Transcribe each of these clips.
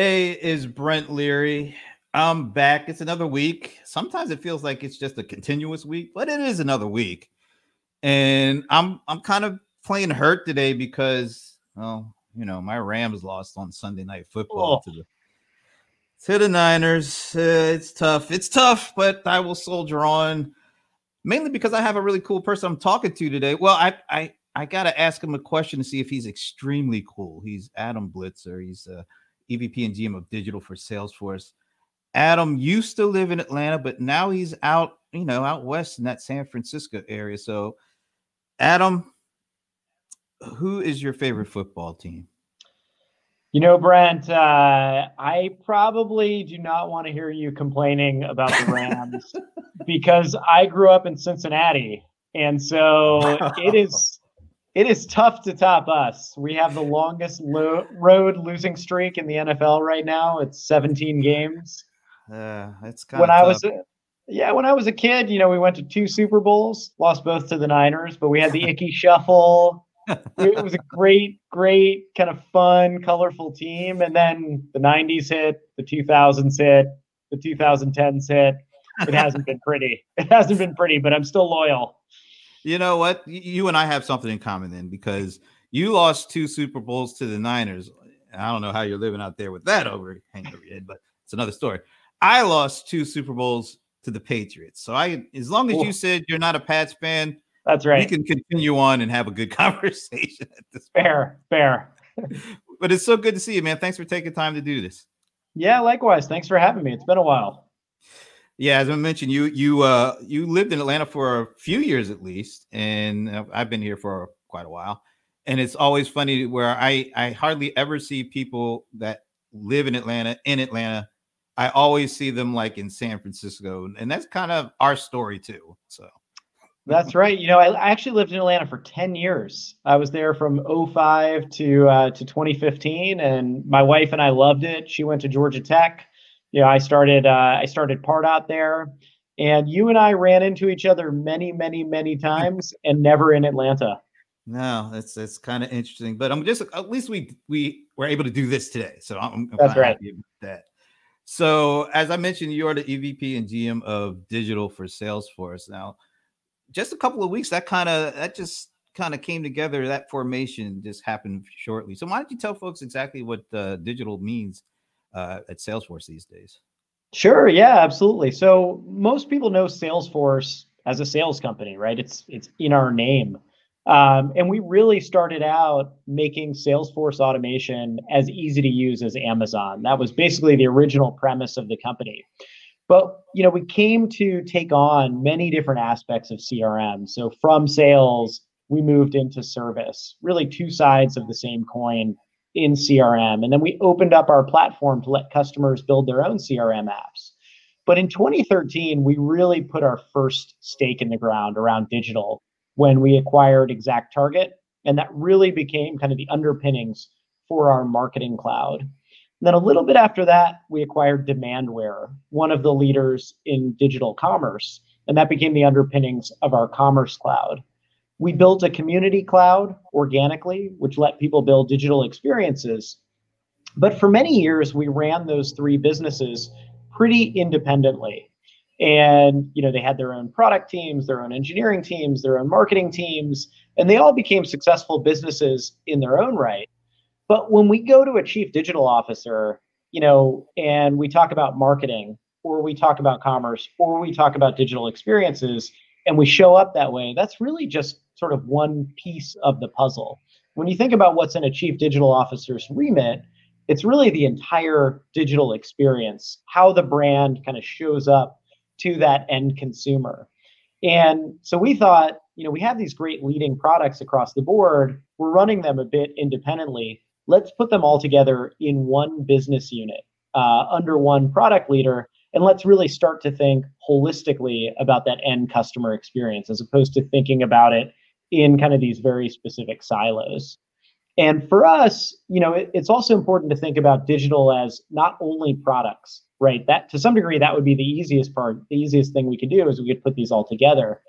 Hey, is Brent Leary. I'm back. It's another week. Sometimes it feels like it's just a continuous week, but it is another week. And I'm I'm kind of playing hurt today because well, you know, my Rams lost on Sunday night football oh. to the to the Niners. Uh, it's tough. It's tough, but I will soldier on. Mainly because I have a really cool person I'm talking to today. Well, I I I got to ask him a question to see if he's extremely cool. He's Adam Blitzer. He's a EVP and GM of digital for Salesforce. Adam used to live in Atlanta, but now he's out, you know, out west in that San Francisco area. So, Adam, who is your favorite football team? You know, Brent, uh, I probably do not want to hear you complaining about the Rams because I grew up in Cincinnati. And so it is it is tough to top us. We have the longest lo- road losing streak in the NFL right now. It's 17 games. Yeah, uh, it's kind when of When I was a, yeah, when I was a kid, you know, we went to two Super Bowls, lost both to the Niners, but we had the Ickey Shuffle. it was a great, great kind of fun, colorful team. And then the 90s hit, the 2000s hit, the 2010s hit. It hasn't been pretty. It hasn't been pretty, but I'm still loyal. You know what? You and I have something in common then because you lost two Super Bowls to the Niners. I don't know how you're living out there with that over hanging over your head, but it's another story. I lost two Super Bowls to the Patriots. So I as long as you said you're not a Pats fan, that's right. We can continue on and have a good conversation at this fair, point. fair. but it's so good to see you, man. Thanks for taking time to do this. Yeah, likewise. Thanks for having me. It's been a while. Yeah, as I mentioned, you you uh you lived in Atlanta for a few years at least, and I've been here for quite a while. And it's always funny where I I hardly ever see people that live in Atlanta in Atlanta. I always see them like in San Francisco, and that's kind of our story too. So that's right. You know, I, I actually lived in Atlanta for 10 years. I was there from 05 to uh, to 2015, and my wife and I loved it. She went to Georgia Tech you know, I started uh, I started Pardot there, and you and I ran into each other many, many, many times, and never in Atlanta. No, that's that's kind of interesting, but I'm just at least we we were able to do this today, so I'm, I'm that's right. that. So as I mentioned, you are the EVP and GM of digital for Salesforce. Now, just a couple of weeks that kind of that just kind of came together. That formation just happened shortly. So why don't you tell folks exactly what uh, digital means uh, at Salesforce these days? Sure. Yeah, absolutely. So most people know Salesforce as a sales company, right? It's it's in our name. Um, and we really started out making Salesforce automation as easy to use as Amazon. That was basically the original premise of the company. But you know, we came to take on many different aspects of CRM. So from sales, we moved into service, really two sides of the same coin in CRM. And then we opened up our platform to let customers build their own CRM apps. But in 2013, we really put our first stake in the ground around digital when we acquired ExactTarget. And that really became kind of the underpinnings for our marketing cloud. And then a little bit after that, we acquired Demandware, one of the leaders in digital commerce. And that became the underpinnings of our commerce cloud. We built a community cloud organically, which let people build digital experiences. But for many years, we ran those three businesses pretty independently. And you know, they had their own product teams, their own engineering teams, their own marketing teams, and they all became successful businesses in their own right. But when we go to a chief digital officer, you know, and we talk about marketing, or we talk about commerce, or we talk about digital experiences, and we show up that way, that's really just sort of one piece of the puzzle. When you think about what's in a chief digital officer's remit, it's really the entire digital experience, how the brand kind of shows up to that end consumer. And so we thought, you know, we have these great leading products across the board. We're running them a bit independently. Let's put them all together in one business unit uh, under one product leader and let's really start to think holistically about that end customer experience as opposed to thinking about it in kind of these very specific silos. And for us, you know, it, it's also important to think about digital as not only products, right? That to some degree, that would be the easiest part. The easiest thing we could do is we could put these all together.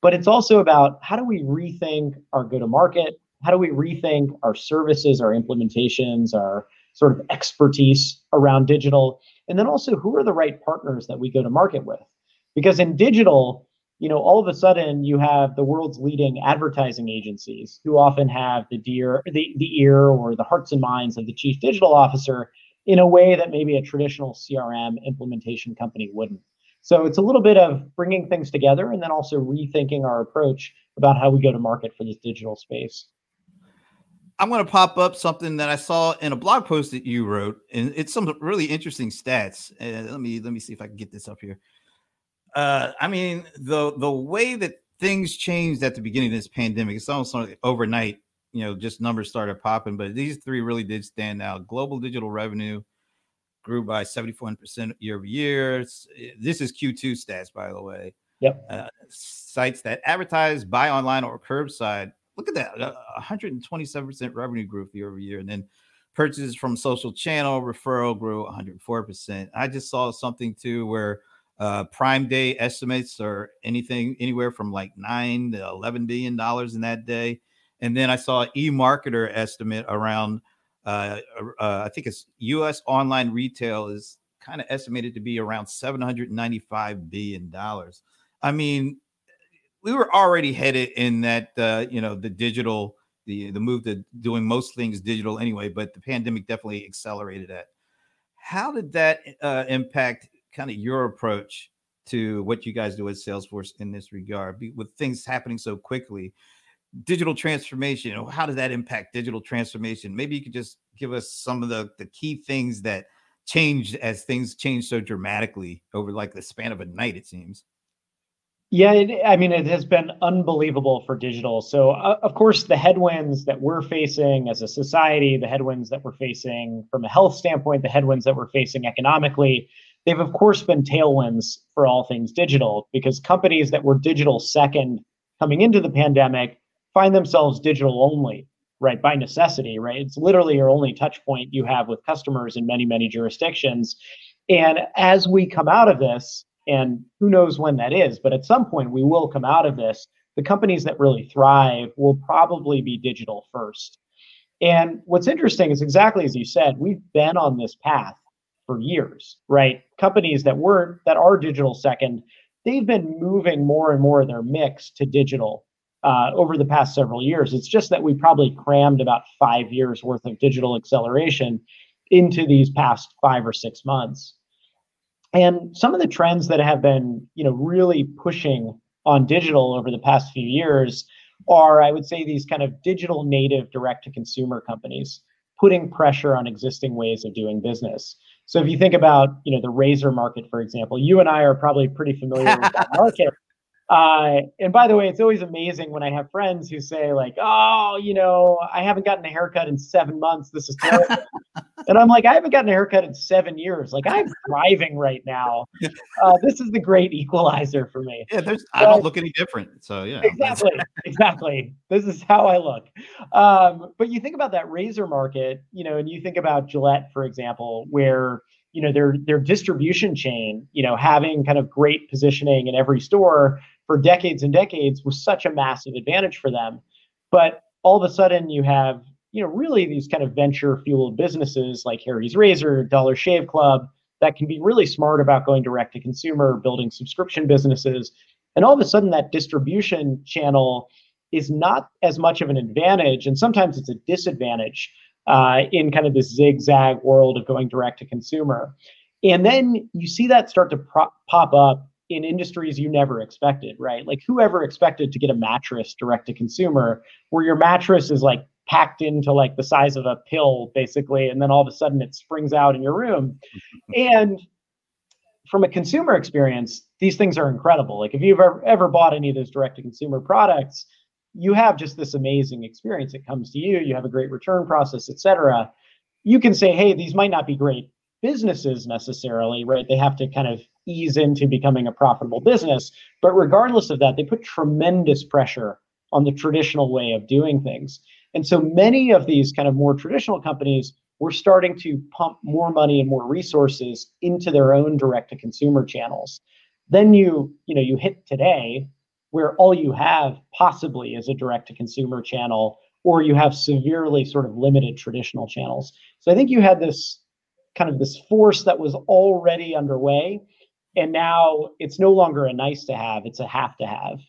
But it's also about how do we rethink our go to market? How do we rethink our services, our implementations, our sort of expertise around digital, and then also who are the right partners that we go to market with. Because in digital, you know, all of a sudden you have the world's leading advertising agencies who often have the dear the, the ear or the hearts and minds of the chief digital officer in a way that maybe a traditional CRM implementation company wouldn't. So it's a little bit of bringing things together and then also rethinking our approach about how we go to market for this digital space. I'm going to pop up something that I saw in a blog post that you wrote, and it's some really interesting stats. Uh, let me let me see if I can get this up here. Uh, I mean, the the way that things changed at the beginning of this pandemic, it's almost like overnight. You know, just numbers started popping, but these three really did stand out. Global digital revenue grew by 71% year over year. This is Q2 stats, by the way. Yep. Uh, sites that advertise, buy online, or curbside. Look at that 127% revenue growth year over year. And then purchases from social channel referral grew 104%. I just saw something too where uh, Prime Day estimates are anything anywhere from like nine to 11 billion dollars in that day. And then I saw e-marketer estimate around uh, uh, I think it's U.S. online retail is kind of estimated to be around 795 billion dollars. I mean, we were already headed in that uh, you know the digital the the move to doing most things digital anyway, but the pandemic definitely accelerated that. How did that uh, impact kind of your approach to what you guys do at Salesforce in this regard, with things happening so quickly? digital transformation how does that impact digital transformation maybe you could just give us some of the the key things that changed as things changed so dramatically over like the span of a night it seems yeah it, i mean it has been unbelievable for digital so uh, of course the headwinds that we're facing as a society the headwinds that we're facing from a health standpoint the headwinds that we're facing economically they've of course been tailwinds for all things digital because companies that were digital second coming into the pandemic find themselves digital only, right? By necessity, right? It's literally your only touch point you have with customers in many, many jurisdictions. And as we come out of this, and who knows when that is, but at some point we will come out of this, the companies that really thrive will probably be digital first. And what's interesting is exactly as you said, we've been on this path for years, right? Companies that weren't, that are digital second, they've been moving more and more of their mix to digital uh, over the past several years. It's just that we probably crammed about five years worth of digital acceleration into these past five or six months. And some of the trends that have been, you know, really pushing on digital over the past few years are, I would say, these kind of digital native direct to consumer companies putting pressure on existing ways of doing business. So if you think about, you know, the razor market, for example, you and I are probably pretty familiar with that market. Uh, and by the way, it's always amazing when I have friends who say like, "Oh, you know, I haven't gotten a haircut in seven months. This is terrible." and I'm like, "I haven't gotten a haircut in seven years. Like, I'm thriving right now. Uh, this is the great equalizer for me." Yeah, there's. I don't look any different. So yeah. Exactly. exactly. This is how I look. Um, but you think about that razor market, you know, and you think about Gillette, for example, where you know their their distribution chain, you know, having kind of great positioning in every store for decades and decades was such a massive advantage for them. But all of a sudden, you have you know really these kind of venture fueled businesses like Harry's Razor, Dollar Shave Club that can be really smart about going direct to consumer, building subscription businesses, and all of a sudden that distribution channel is not as much of an advantage, and sometimes it's a disadvantage uh, in kind of this zigzag world of going direct to consumer. And then you see that start to pro- pop up in industries you never expected, right? Like whoever expected to get a mattress direct to consumer where your mattress is like packed into like the size of a pill basically and then all of a sudden it springs out in your room. and from a consumer experience, these things are incredible. Like if you've ever, ever bought any of those direct to consumer products, you have just this amazing experience. It comes to you, you have a great return process, etc. You can say, hey, these might not be great businesses necessarily, right? They have to kind of ease into becoming a profitable business. But regardless of that, they put tremendous pressure on the traditional way of doing things. And so many of these kind of more traditional companies were starting to pump more money and more resources into their own direct to consumer channels. Then you, you know, you hit today where all you have possibly is a direct to consumer channel or you have severely sort of limited traditional channels. So I think you had this kind of this force that was already underway, and now it's no longer a nice to have, it's a have to have.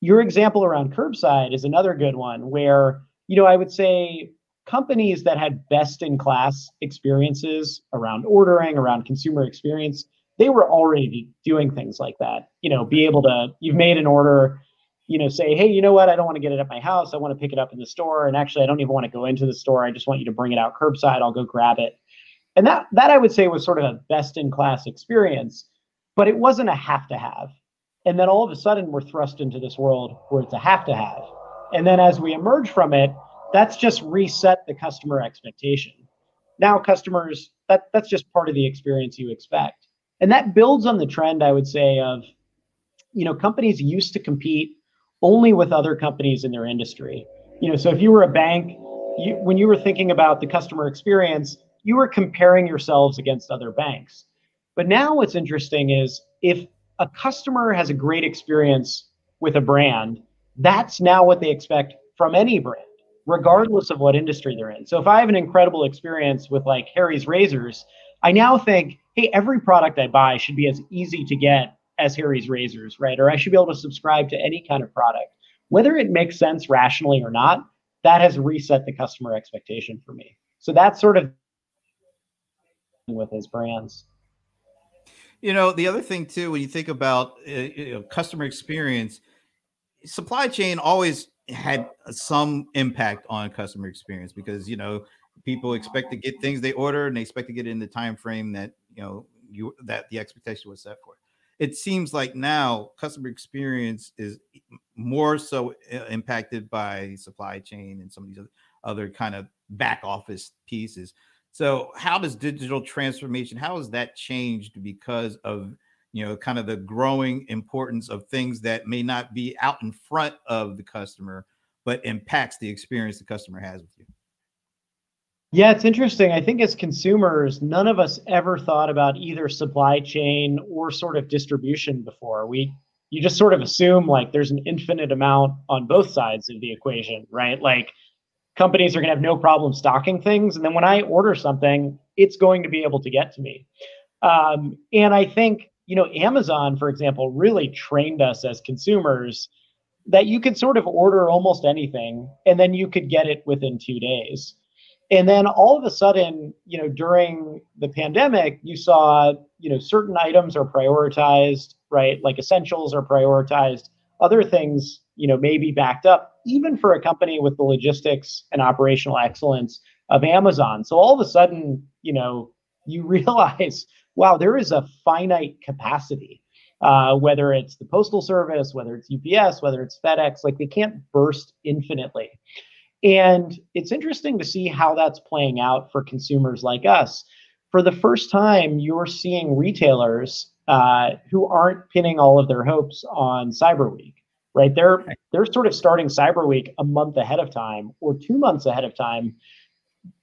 Your example around curbside is another good one where, you know, I would say companies that had best in class experiences around ordering, around consumer experience, they were already doing things like that. You know, be able to, you've made an order, you know, say, hey, you know what? I don't want to get it at my house. I want to pick it up in the store. And actually, I don't even want to go into the store. I just want you to bring it out curbside. I'll go grab it. And that that I would say was sort of a best in class experience, but it wasn't a have to have. And then all of a sudden we're thrust into this world where it's a have to have. And then as we emerge from it, that's just reset the customer expectation. Now customers that that's just part of the experience you expect. And that builds on the trend I would say of you know companies used to compete only with other companies in their industry. You know, so if you were a bank, you, when you were thinking about the customer experience, you were comparing yourselves against other banks. But now what's interesting is if a customer has a great experience with a brand, that's now what they expect from any brand, regardless of what industry they're in. So if I have an incredible experience with like Harry's razors, I now think, hey, every product I buy should be as easy to get as Harry's razors, right? Or I should be able to subscribe to any kind of product. Whether it makes sense rationally or not, that has reset the customer expectation for me. So that's sort of with his brands. You know, the other thing too, when you think about uh, you know, customer experience, supply chain always had some impact on customer experience because you know people expect to get things they order and they expect to get it in the time frame that you know you that the expectation was set for it seems like now customer experience is more so uh, impacted by supply chain and some of these other kind of back office pieces. So, how does digital transformation how has that changed because of you know kind of the growing importance of things that may not be out in front of the customer, but impacts the experience the customer has with you? Yeah, it's interesting. I think as consumers, none of us ever thought about either supply chain or sort of distribution before. We you just sort of assume like there's an infinite amount on both sides of the equation, right? Like companies are going to have no problem stocking things. And then when I order something, it's going to be able to get to me. Um, and I think, you know, Amazon, for example, really trained us as consumers that you could sort of order almost anything and then you could get it within two days. And then all of a sudden you know during the pandemic you saw you know certain items are prioritized right? Like essentials are prioritized other things you know may be backed up even for a company with the logistics and operational excellence of amazon. So all of a sudden you know you realize wow there is a finite capacity uh, whether it's the postal service whether it's ups whether it's fedex like they can't burst infinitely. And it's interesting to see how that's playing out for consumers like us. For the first time, you're seeing retailers uh, who aren't pinning all of their hopes on Cyber Week, right? They're they're sort of starting Cyber Week a month ahead of time or two months ahead of time,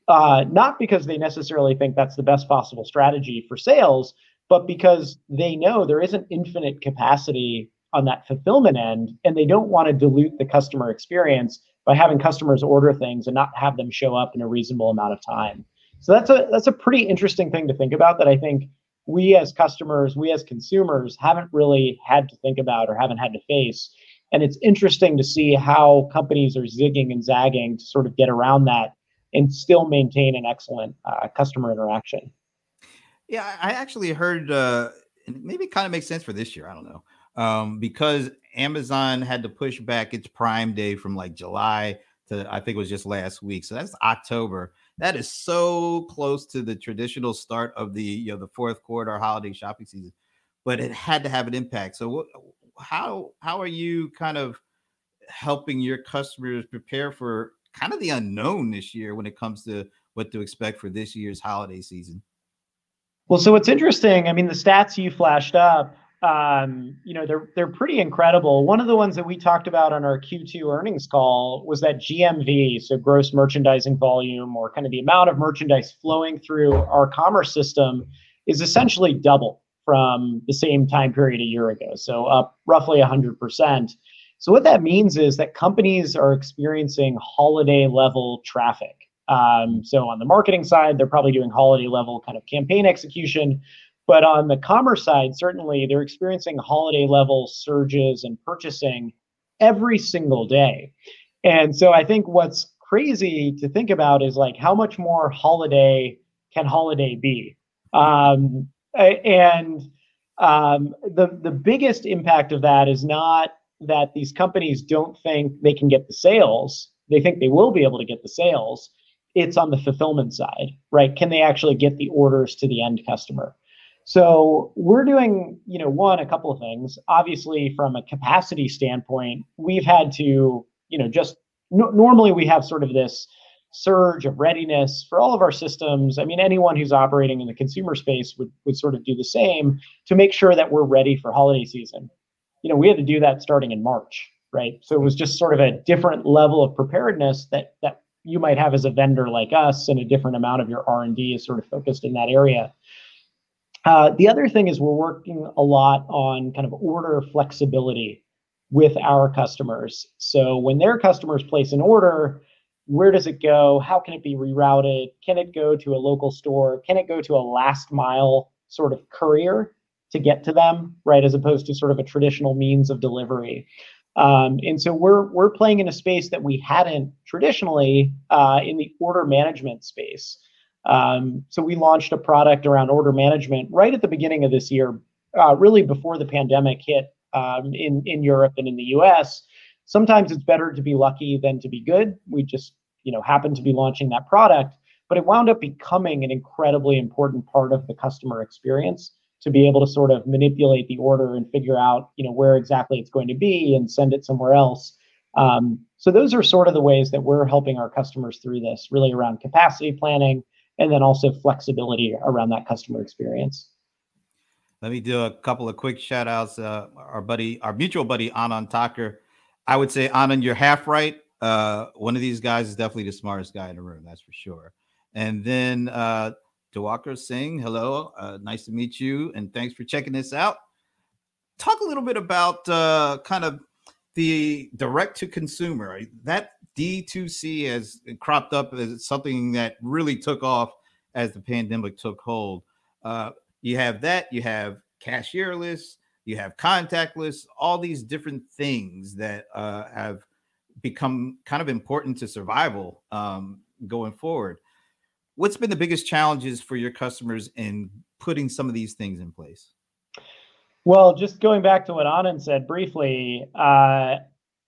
uh, not because they necessarily think that's the best possible strategy for sales, but because they know there isn't infinite capacity on that fulfillment end, and they don't want to dilute the customer experience by having customers order things and not have them show up in a reasonable amount of time. So that's a that's a pretty interesting thing to think about that I think we as customers, we as consumers haven't really had to think about or haven't had to face. And it's interesting to see how companies are zigging and zagging to sort of get around that and still maintain an excellent uh, customer interaction. Yeah, I actually heard, uh, maybe it kind of makes sense for this year. I don't know um, because Amazon had to push back its Prime Day from like July to I think it was just last week. So that's October. That is so close to the traditional start of the you know the fourth quarter holiday shopping season, but it had to have an impact. So how how are you kind of helping your customers prepare for kind of the unknown this year when it comes to what to expect for this year's holiday season? Well, so what's interesting, I mean, the stats you flashed up um, you know, they're they're pretty incredible. One of the ones that we talked about on our Q2 earnings call was that GMV, so gross merchandising volume, or kind of the amount of merchandise flowing through our commerce system, is essentially double from the same time period a year ago. So up roughly 100%. So what that means is that companies are experiencing holiday level traffic. Um, so on the marketing side, they're probably doing holiday level kind of campaign execution. But on the commerce side, certainly they're experiencing holiday level surges in purchasing every single day. And so I think what's crazy to think about is like how much more holiday can holiday be? Um, and um, the the biggest impact of that is not that these companies don't think they can get the sales; they think they will be able to get the sales. It's on the fulfillment side, right? Can they actually get the orders to the end customer? So we're doing, you know, one a couple of things. Obviously, from a capacity standpoint, we've had to, you know, just no, normally we have sort of this surge of readiness for all of our systems. I mean, anyone who's operating in the consumer space would, would sort of do the same to make sure that we're ready for holiday season. You know, we had to do that starting in March, right? So it was just sort of a different level of preparedness that that you might have as a vendor like us, and a different amount of your R and D is sort of focused in that area. Uh, the other thing is we're working a lot on kind of order flexibility with our customers. So when their customers place an order, where does it go? How can it be rerouted? Can it go to a local store? Can it go to a last mile sort of courier to get to them, right? As opposed to sort of a traditional means of delivery. Um, and so we're we're playing in a space that we hadn't traditionally uh, in the order management space. Um, so we launched a product around order management right at the beginning of this year, uh, really before the pandemic hit um, in in Europe and in the U.S sometimes it's better to be lucky than to be good. We just, you know, happened to be launching that product, but it wound up becoming an incredibly important part of the customer experience to be able to sort of manipulate the order and figure out, you know, where exactly it's going to be and send it somewhere else. Um, so those are sort of the ways that we're helping our customers through this, really around capacity planning and then also flexibility around that customer experience. Let me do a couple of quick shout outs. Uh, our buddy, our mutual buddy, Anand Thakur, I would say, Anand, you're half right. Uh, one of these guys is definitely the smartest guy in the room, that's for sure. And then uh, Dewakar Singh, hello, uh, nice to meet you, and thanks for checking this out. Talk a little bit about uh, kind of the direct to consumer. That D2C has cropped up as something that really took off as the pandemic took hold. Uh, you have that, you have cashierless, you have contactless, all these different things that uh, have become kind of important to survival um, going forward. What's been the biggest challenges for your customers in putting some of these things in place? Well, just going back to what Anand said briefly, uh,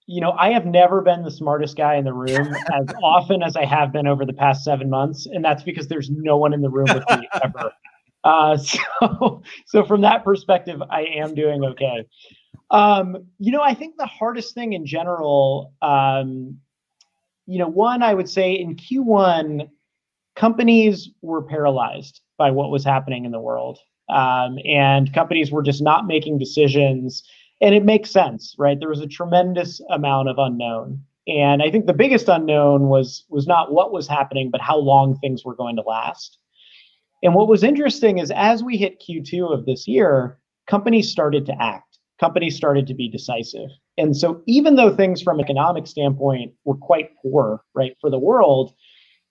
you know, I have never been the smartest guy in the room as often as I have been over the past seven months, and that's because there's no one in the room with me ever. Uh, so, so from that perspective, I am doing okay. Um, you know, I think the hardest thing in general, um, you know, one I would say in Q1, companies were paralyzed by what was happening in the world, um, and companies were just not making decisions. And it makes sense, right? There was a tremendous amount of unknown, and I think the biggest unknown was was not what was happening, but how long things were going to last. And what was interesting is as we hit Q2 of this year, companies started to act. Companies started to be decisive. And so even though things from an economic standpoint were quite poor, right, for the world,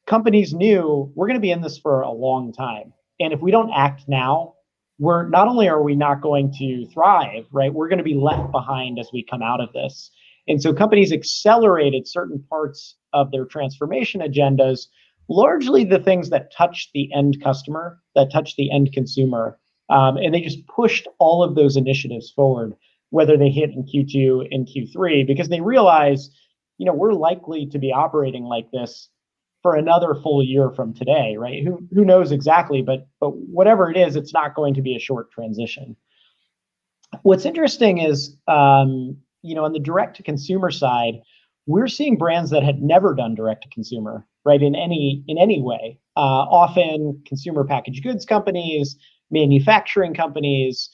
companies knew we're going to be in this for a long time. And if we don't act now, we're not only are we not going to thrive, right, we're going to be left behind as we come out of this. And so companies accelerated certain parts of their transformation agendas largely the things that touch the end customer, that touch the end consumer. Um, and they just pushed all of those initiatives forward, whether they hit in Q2 and Q3, because they realize, you know, we're likely to be operating like this for another full year from today, right? Who who knows exactly, but but whatever it is, it's not going to be a short transition. What's interesting is, um, you know, on the direct to consumer side, we're seeing brands that had never done direct to consumer right in any in any way uh, often consumer packaged goods companies manufacturing companies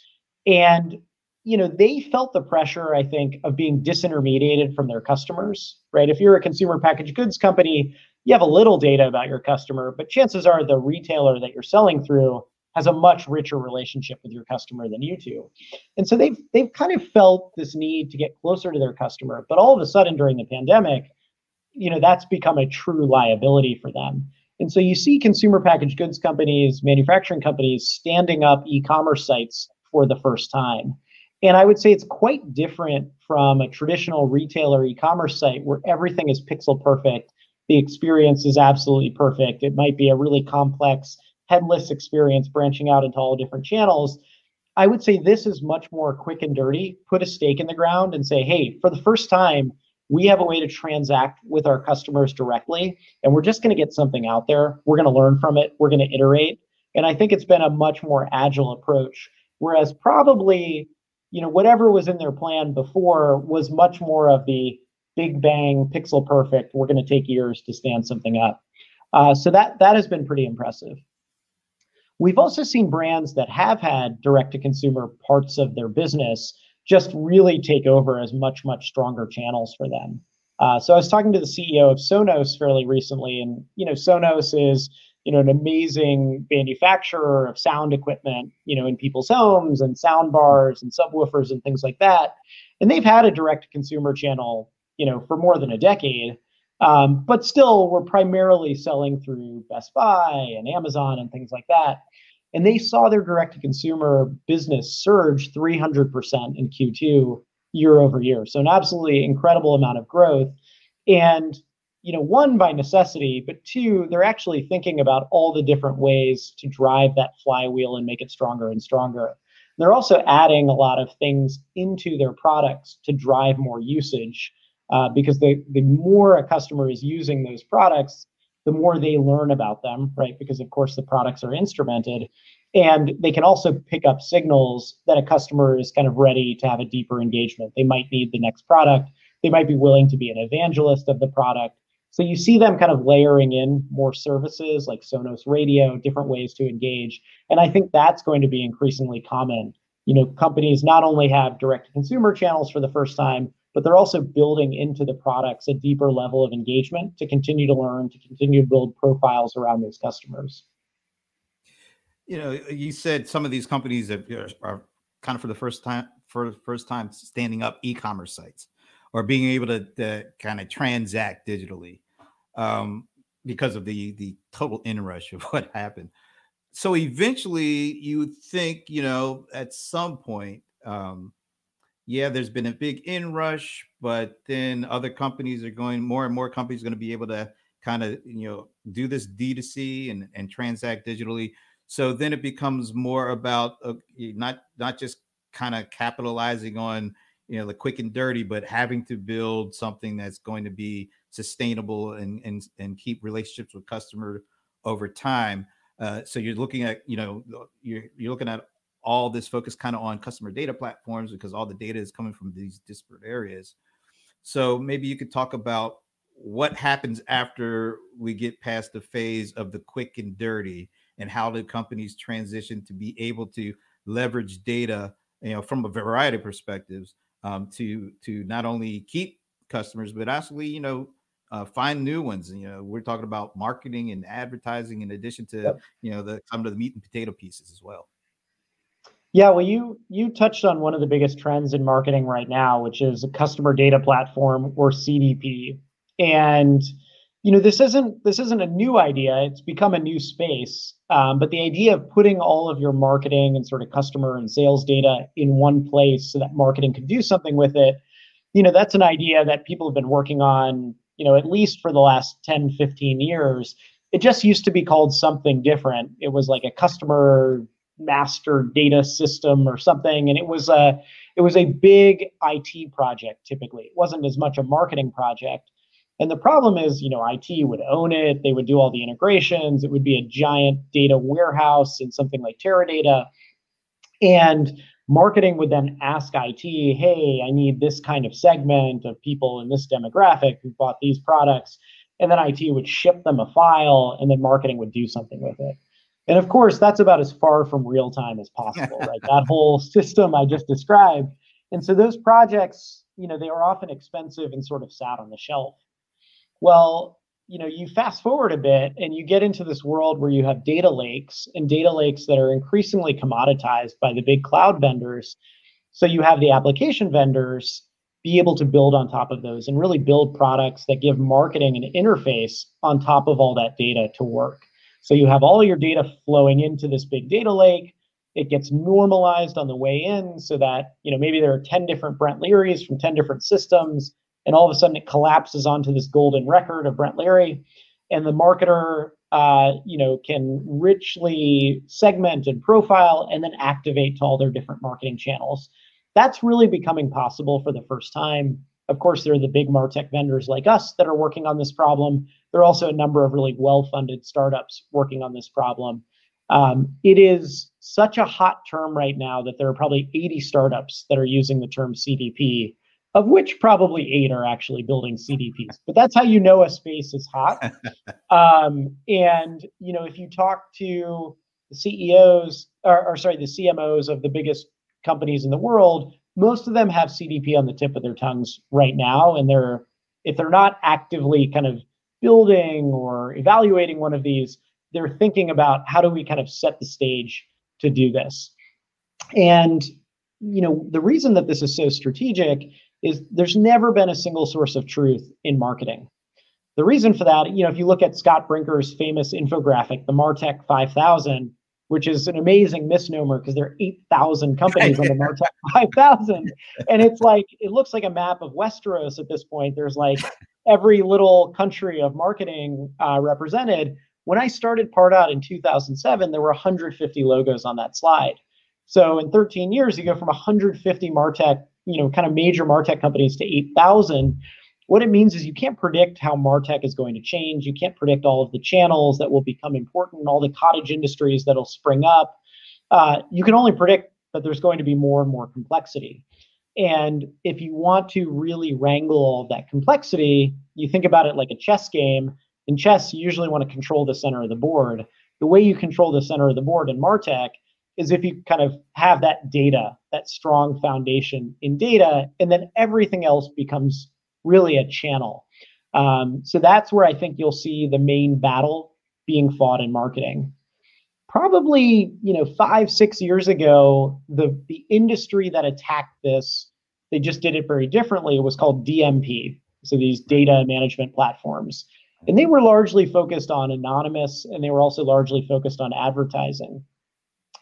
and you know they felt the pressure i think of being disintermediated from their customers right if you're a consumer packaged goods company you have a little data about your customer but chances are the retailer that you're selling through has a much richer relationship with your customer than you do. And so they've they've kind of felt this need to get closer to their customer, but all of a sudden during the pandemic, you know, that's become a true liability for them. And so you see consumer packaged goods companies, manufacturing companies standing up e-commerce sites for the first time. And I would say it's quite different from a traditional retailer e-commerce site where everything is pixel perfect. The experience is absolutely perfect. It might be a really complex headless experience branching out into all different channels. I would say this is much more quick and dirty. Put a stake in the ground and say, hey, for the first time, we have a way to transact with our customers directly, and we're just going to get something out there. We're going to learn from it. We're going to iterate. And I think it's been a much more agile approach. Whereas probably, you know, whatever was in their plan before was much more of the big bang, pixel perfect. We're going to take years to stand something up. Uh, so that that has been pretty impressive. We've also seen brands that have had direct to consumer parts of their business just really take over as much, much stronger channels for them. Uh, so I was talking to the CEO of Sonos fairly recently, and you know, Sonos is you know an amazing manufacturer of sound equipment, you know, in people's homes and sound bars and subwoofers and things like that. And they've had a direct consumer channel, you know, for more than a decade. Um, but still, we're primarily selling through Best Buy and Amazon and things like that. And they saw their direct to consumer business surge 300% in Q2 year over year. So, an absolutely incredible amount of growth. And, you know, one by necessity, but two, they're actually thinking about all the different ways to drive that flywheel and make it stronger and stronger. They're also adding a lot of things into their products to drive more usage uh, because the, the more a customer is using those products, the more they learn about them, right? Because of course the products are instrumented. And they can also pick up signals that a customer is kind of ready to have a deeper engagement. They might need the next product. They might be willing to be an evangelist of the product. So you see them kind of layering in more services like Sonos Radio, different ways to engage. And I think that's going to be increasingly common. You know, companies not only have direct to consumer channels for the first time, but they're also building into the products a deeper level of engagement to continue to learn, to continue to build profiles around those customers. You know, you said some of these companies are, are kind of for the first time for the first time standing up e-commerce sites or being able to, to kind of transact digitally um, because of the the total inrush of what happened. So eventually, you think, you know, at some point, um, yeah, there's been a big inrush, but then other companies are going, more and more companies are going to be able to kind of, you know, do this D2C and, and transact digitally. So then it becomes more about uh, not not just kind of capitalizing on you know the quick and dirty, but having to build something that's going to be sustainable and and and keep relationships with customer over time. Uh, so you're looking at you know you're you're looking at all this focus kind of on customer data platforms because all the data is coming from these disparate areas. So maybe you could talk about what happens after we get past the phase of the quick and dirty and how do companies transition to be able to leverage data you know from a variety of perspectives um, to to not only keep customers but actually you know uh, find new ones you know we're talking about marketing and advertising in addition to yep. you know the some of the meat and potato pieces as well yeah, well, you you touched on one of the biggest trends in marketing right now, which is a customer data platform or CDP. And you know, this isn't this isn't a new idea; it's become a new space. Um, but the idea of putting all of your marketing and sort of customer and sales data in one place so that marketing can do something with it, you know, that's an idea that people have been working on, you know, at least for the last 10, 15 years. It just used to be called something different. It was like a customer master data system or something. And it was a it was a big IT project typically. It wasn't as much a marketing project. And the problem is you know IT would own it. They would do all the integrations. It would be a giant data warehouse in something like Teradata. And marketing would then ask IT hey I need this kind of segment of people in this demographic who bought these products. And then IT would ship them a file and then marketing would do something with it and of course, that's about as far from real time as possible, right? That whole system I just described. And so those projects, you know, they are often expensive and sort of sat on the shelf. Well, you know, you fast forward a bit and you get into this world where you have data lakes and data lakes that are increasingly commoditized by the big cloud vendors. So you have the application vendors be able to build on top of those and really build products that give marketing an interface on top of all that data to work. So you have all your data flowing into this big data lake. It gets normalized on the way in so that, you know, maybe there are 10 different Brent Learys from 10 different systems and all of a sudden it collapses onto this golden record of Brent Leary, and the marketer, uh, you know, can richly segment and profile and then activate to all their different marketing channels. That's really becoming possible for the first time. Of course, there are the big martech vendors like us that are working on this problem. There are also a number of really well-funded startups working on this problem. Um, it is such a hot term right now that there are probably 80 startups that are using the term CDP of which probably eight are actually building CDPs. But that's how you know a space is hot. um, and you know, if you talk to the CEOs or, or sorry, the CMOs of the biggest companies in the world, most of them have CDP on the tip of their tongues right now, and they're if they're not actively kind of building or evaluating one of these, they're thinking about how do we kind of set the stage to do this. And you know, the reason that this is so strategic is there's never been a single source of truth in marketing. The reason for that, you know, if you look at Scott Brinker's famous infographic, the Martech 5000, which is an amazing misnomer because there are 8,000 companies on the Martech 5000. And it's like, it looks like a map of Westeros at this point. There's like every little country of marketing uh, represented. When I started Pardot in 2007, there were 150 logos on that slide. So in 13 years, you go from 150 Martech you know, kind of major Martech companies to 8,000. What it means is you can't predict how Martech is going to change. You can't predict all of the channels that will become important, all the cottage industries that'll spring up. Uh, you can only predict that there's going to be more and more complexity. And if you want to really wrangle all that complexity, you think about it like a chess game. In chess, you usually want to control the center of the board. The way you control the center of the board in Martech is if you kind of have that data, that strong foundation in data, and then everything else becomes really a channel. Um, so that's where I think you'll see the main battle being fought in marketing. Probably, you know, five, six years ago, the the industry that attacked this, they just did it very differently. It was called DMP. So these data management platforms. And they were largely focused on anonymous and they were also largely focused on advertising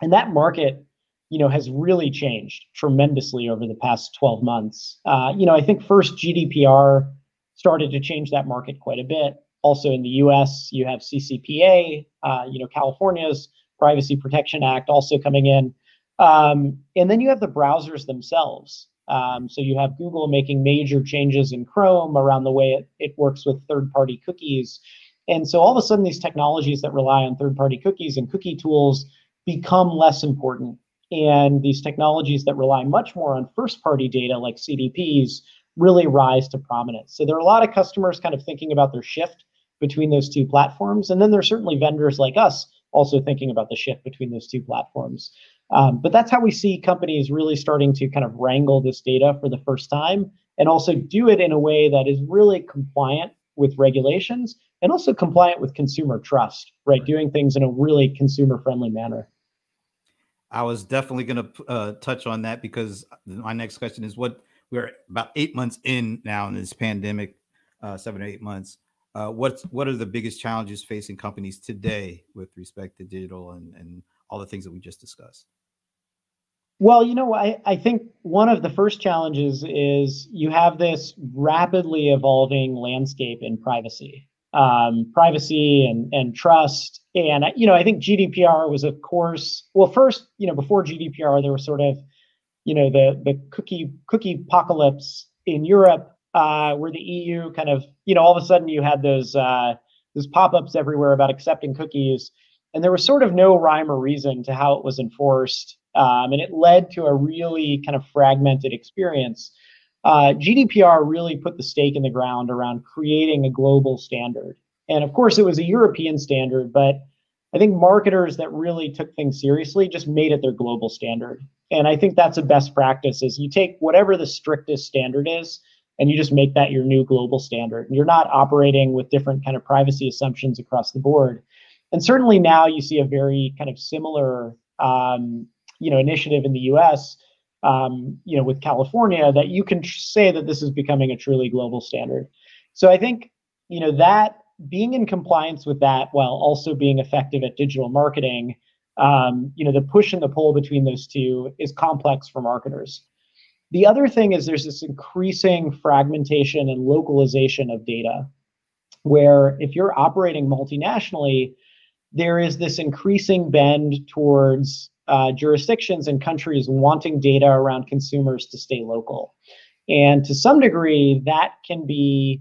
and that market you know has really changed tremendously over the past 12 months uh, you know i think first gdpr started to change that market quite a bit also in the us you have ccpa uh, you know california's privacy protection act also coming in um, and then you have the browsers themselves um, so you have google making major changes in chrome around the way it, it works with third party cookies and so all of a sudden these technologies that rely on third party cookies and cookie tools become less important. And these technologies that rely much more on first party data like CDPs really rise to prominence. So there are a lot of customers kind of thinking about their shift between those two platforms. And then there's certainly vendors like us also thinking about the shift between those two platforms. Um, but that's how we see companies really starting to kind of wrangle this data for the first time and also do it in a way that is really compliant with regulations and also compliant with consumer trust, right? Doing things in a really consumer friendly manner. I was definitely going to uh, touch on that because my next question is what we're about eight months in now in this pandemic, uh, seven or eight months. Uh, what's what are the biggest challenges facing companies today with respect to digital and, and all the things that we just discussed? Well, you know, I, I think one of the first challenges is you have this rapidly evolving landscape in privacy um, privacy and and trust. And you know, I think GDPR was, of course, well, first, you know, before GDPR, there was sort of, you know, the the cookie cookie apocalypse in Europe, uh, where the EU kind of, you know, all of a sudden you had those uh, those pop-ups everywhere about accepting cookies, and there was sort of no rhyme or reason to how it was enforced, um, and it led to a really kind of fragmented experience uh, GDPR really put the stake in the ground around creating a global standard. And of course, it was a European standard, but I think marketers that really took things seriously just made it their global standard. And I think that's a best practice is you take whatever the strictest standard is and you just make that your new global standard. You're not operating with different kind of privacy assumptions across the board. And certainly now you see a very kind of similar, um, you know, initiative in the U.S. Um, you know, with California, that you can tr- say that this is becoming a truly global standard. So I think you know that being in compliance with that while also being effective at digital marketing, um, you know, the push and the pull between those two is complex for marketers. The other thing is there's this increasing fragmentation and localization of data, where if you're operating multinationally, there is this increasing bend towards uh, jurisdictions and countries wanting data around consumers to stay local. And to some degree, that can be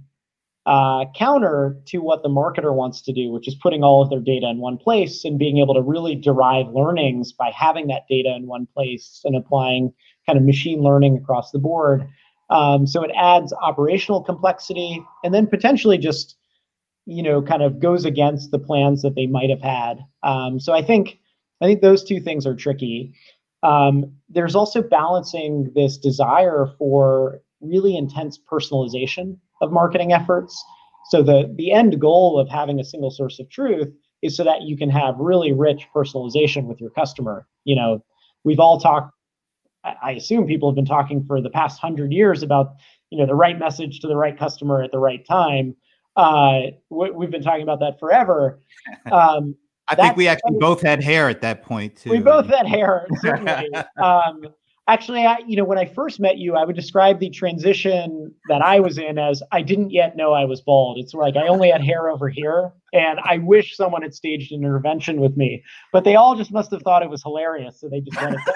uh, counter to what the marketer wants to do, which is putting all of their data in one place and being able to really derive learnings by having that data in one place and applying kind of machine learning across the board. Um, so it adds operational complexity and then potentially just, you know, kind of goes against the plans that they might have had. Um, so I think I think those two things are tricky. Um, there's also balancing this desire for really intense personalization of marketing efforts. So the the end goal of having a single source of truth is so that you can have really rich personalization with your customer. You know, we've all talked. I assume people have been talking for the past hundred years about you know the right message to the right customer at the right time. Uh, we, have been talking about that forever. Um, I think we actually both had hair at that point too. We both had hair, certainly. um, Actually, I, you know, when I first met you, I would describe the transition that I was in as I didn't yet know I was bald. It's like I only had hair over here, and I wish someone had staged an intervention with me. But they all just must have thought it was hilarious, so they just let it go.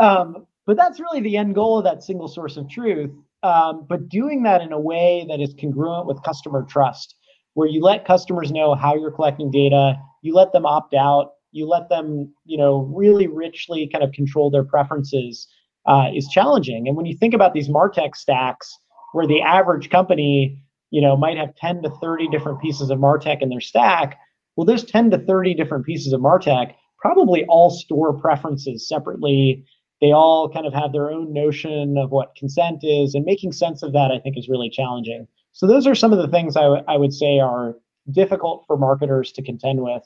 Um, but that's really the end goal of that single source of truth. Um, but doing that in a way that is congruent with customer trust, where you let customers know how you're collecting data, you let them opt out, you let them, you know, really richly kind of control their preferences uh, is challenging. And when you think about these Martech stacks, where the average company, you know, might have 10 to 30 different pieces of Martech in their stack, well, those 10 to 30 different pieces of Martech probably all store preferences separately. They all kind of have their own notion of what consent is, and making sense of that, I think, is really challenging. So those are some of the things I, w- I would say are difficult for marketers to contend with.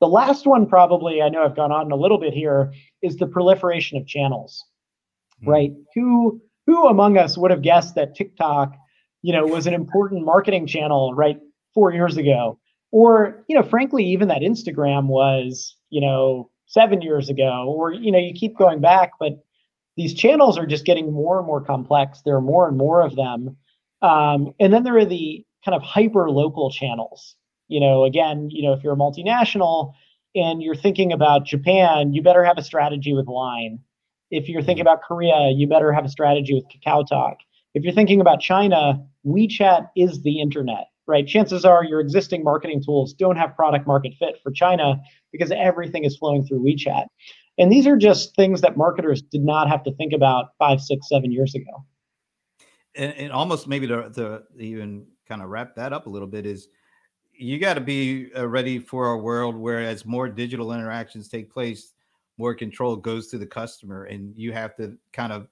The last one, probably, I know I've gone on a little bit here, is the proliferation of channels, mm-hmm. right? Who who among us would have guessed that TikTok, you know, was an important marketing channel right four years ago, or you know, frankly, even that Instagram was, you know, seven years ago, or you know, you keep going back, but these channels are just getting more and more complex. There are more and more of them, um, and then there are the kind of hyper local channels you know, again, you know, if you're a multinational and you're thinking about Japan, you better have a strategy with Line. If you're thinking about Korea, you better have a strategy with KakaoTalk. If you're thinking about China, WeChat is the internet, right? Chances are your existing marketing tools don't have product market fit for China because everything is flowing through WeChat. And these are just things that marketers did not have to think about five, six, seven years ago. And, and almost maybe to, to even kind of wrap that up a little bit is you got to be uh, ready for a world where as more digital interactions take place more control goes to the customer and you have to kind of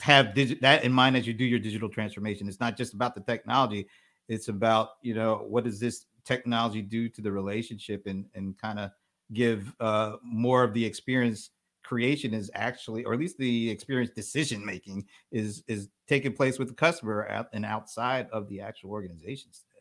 have digi- that in mind as you do your digital transformation it's not just about the technology it's about you know what does this technology do to the relationship and and kind of give uh more of the experience creation is actually or at least the experience decision making is is taking place with the customer and outside of the actual organizations today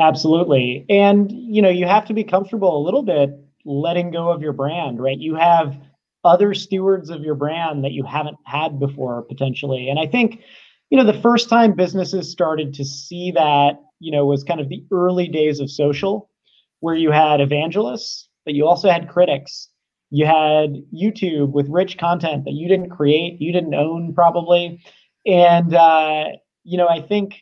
Absolutely. And you know, you have to be comfortable a little bit letting go of your brand, right? You have other stewards of your brand that you haven't had before potentially. And I think, you know, the first time businesses started to see that, you know, was kind of the early days of social where you had evangelists, but you also had critics. You had YouTube with rich content that you didn't create, you didn't own probably. And uh, you know, I think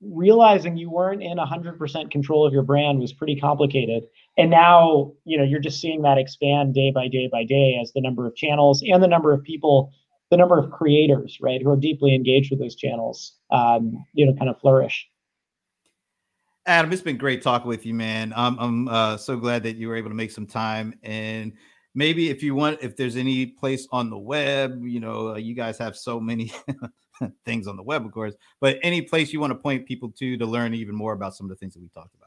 realizing you weren't in 100% control of your brand was pretty complicated and now you know you're just seeing that expand day by day by day as the number of channels and the number of people the number of creators right who are deeply engaged with those channels um, you know kind of flourish adam it's been great talking with you man i'm, I'm uh, so glad that you were able to make some time and maybe if you want if there's any place on the web you know uh, you guys have so many things on the web, of course. But any place you want to point people to to learn even more about some of the things that we talked about.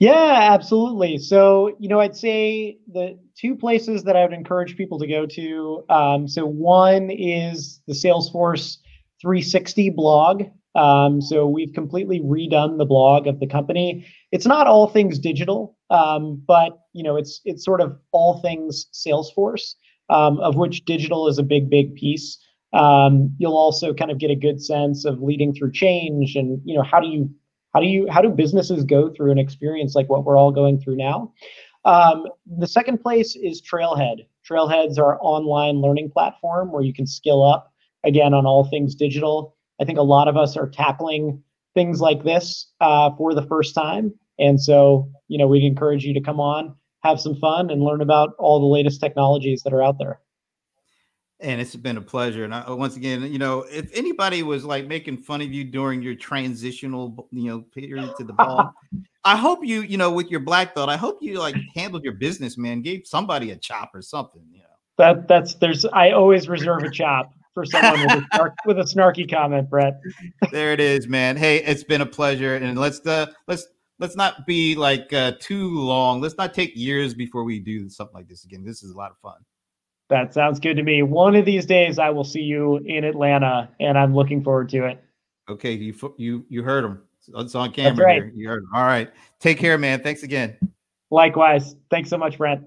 Yeah, absolutely. So, you know, I'd say the two places that I would encourage people to go to. Um, so, one is the Salesforce 360 blog. Um, so, we've completely redone the blog of the company. It's not all things digital, um, but you know, it's it's sort of all things Salesforce, um, of which digital is a big, big piece. Um, you'll also kind of get a good sense of leading through change, and you know, how do you how do you how do businesses go through an experience like what we're all going through now? Um, the second place is Trailhead. Trailhead's our online learning platform where you can skill up again on all things digital. I think a lot of us are tackling things like this uh, for the first time, and so you know we'd encourage you to come on, have some fun, and learn about all the latest technologies that are out there. And it's been a pleasure. And I, once again, you know, if anybody was like making fun of you during your transitional, you know, period to the ball, I hope you, you know, with your black belt, I hope you like handled your business, man. Gave somebody a chop or something, you know. That that's there's I always reserve a chop for someone with a, snark, with a snarky comment, Brett. there it is, man. Hey, it's been a pleasure, and let's uh let's let's not be like uh, too long. Let's not take years before we do something like this again. This is a lot of fun. That sounds good to me. One of these days, I will see you in Atlanta, and I'm looking forward to it. Okay, you you you heard him. It's on camera. Right. You heard him. All right. Take care, man. Thanks again. Likewise. Thanks so much, Brent.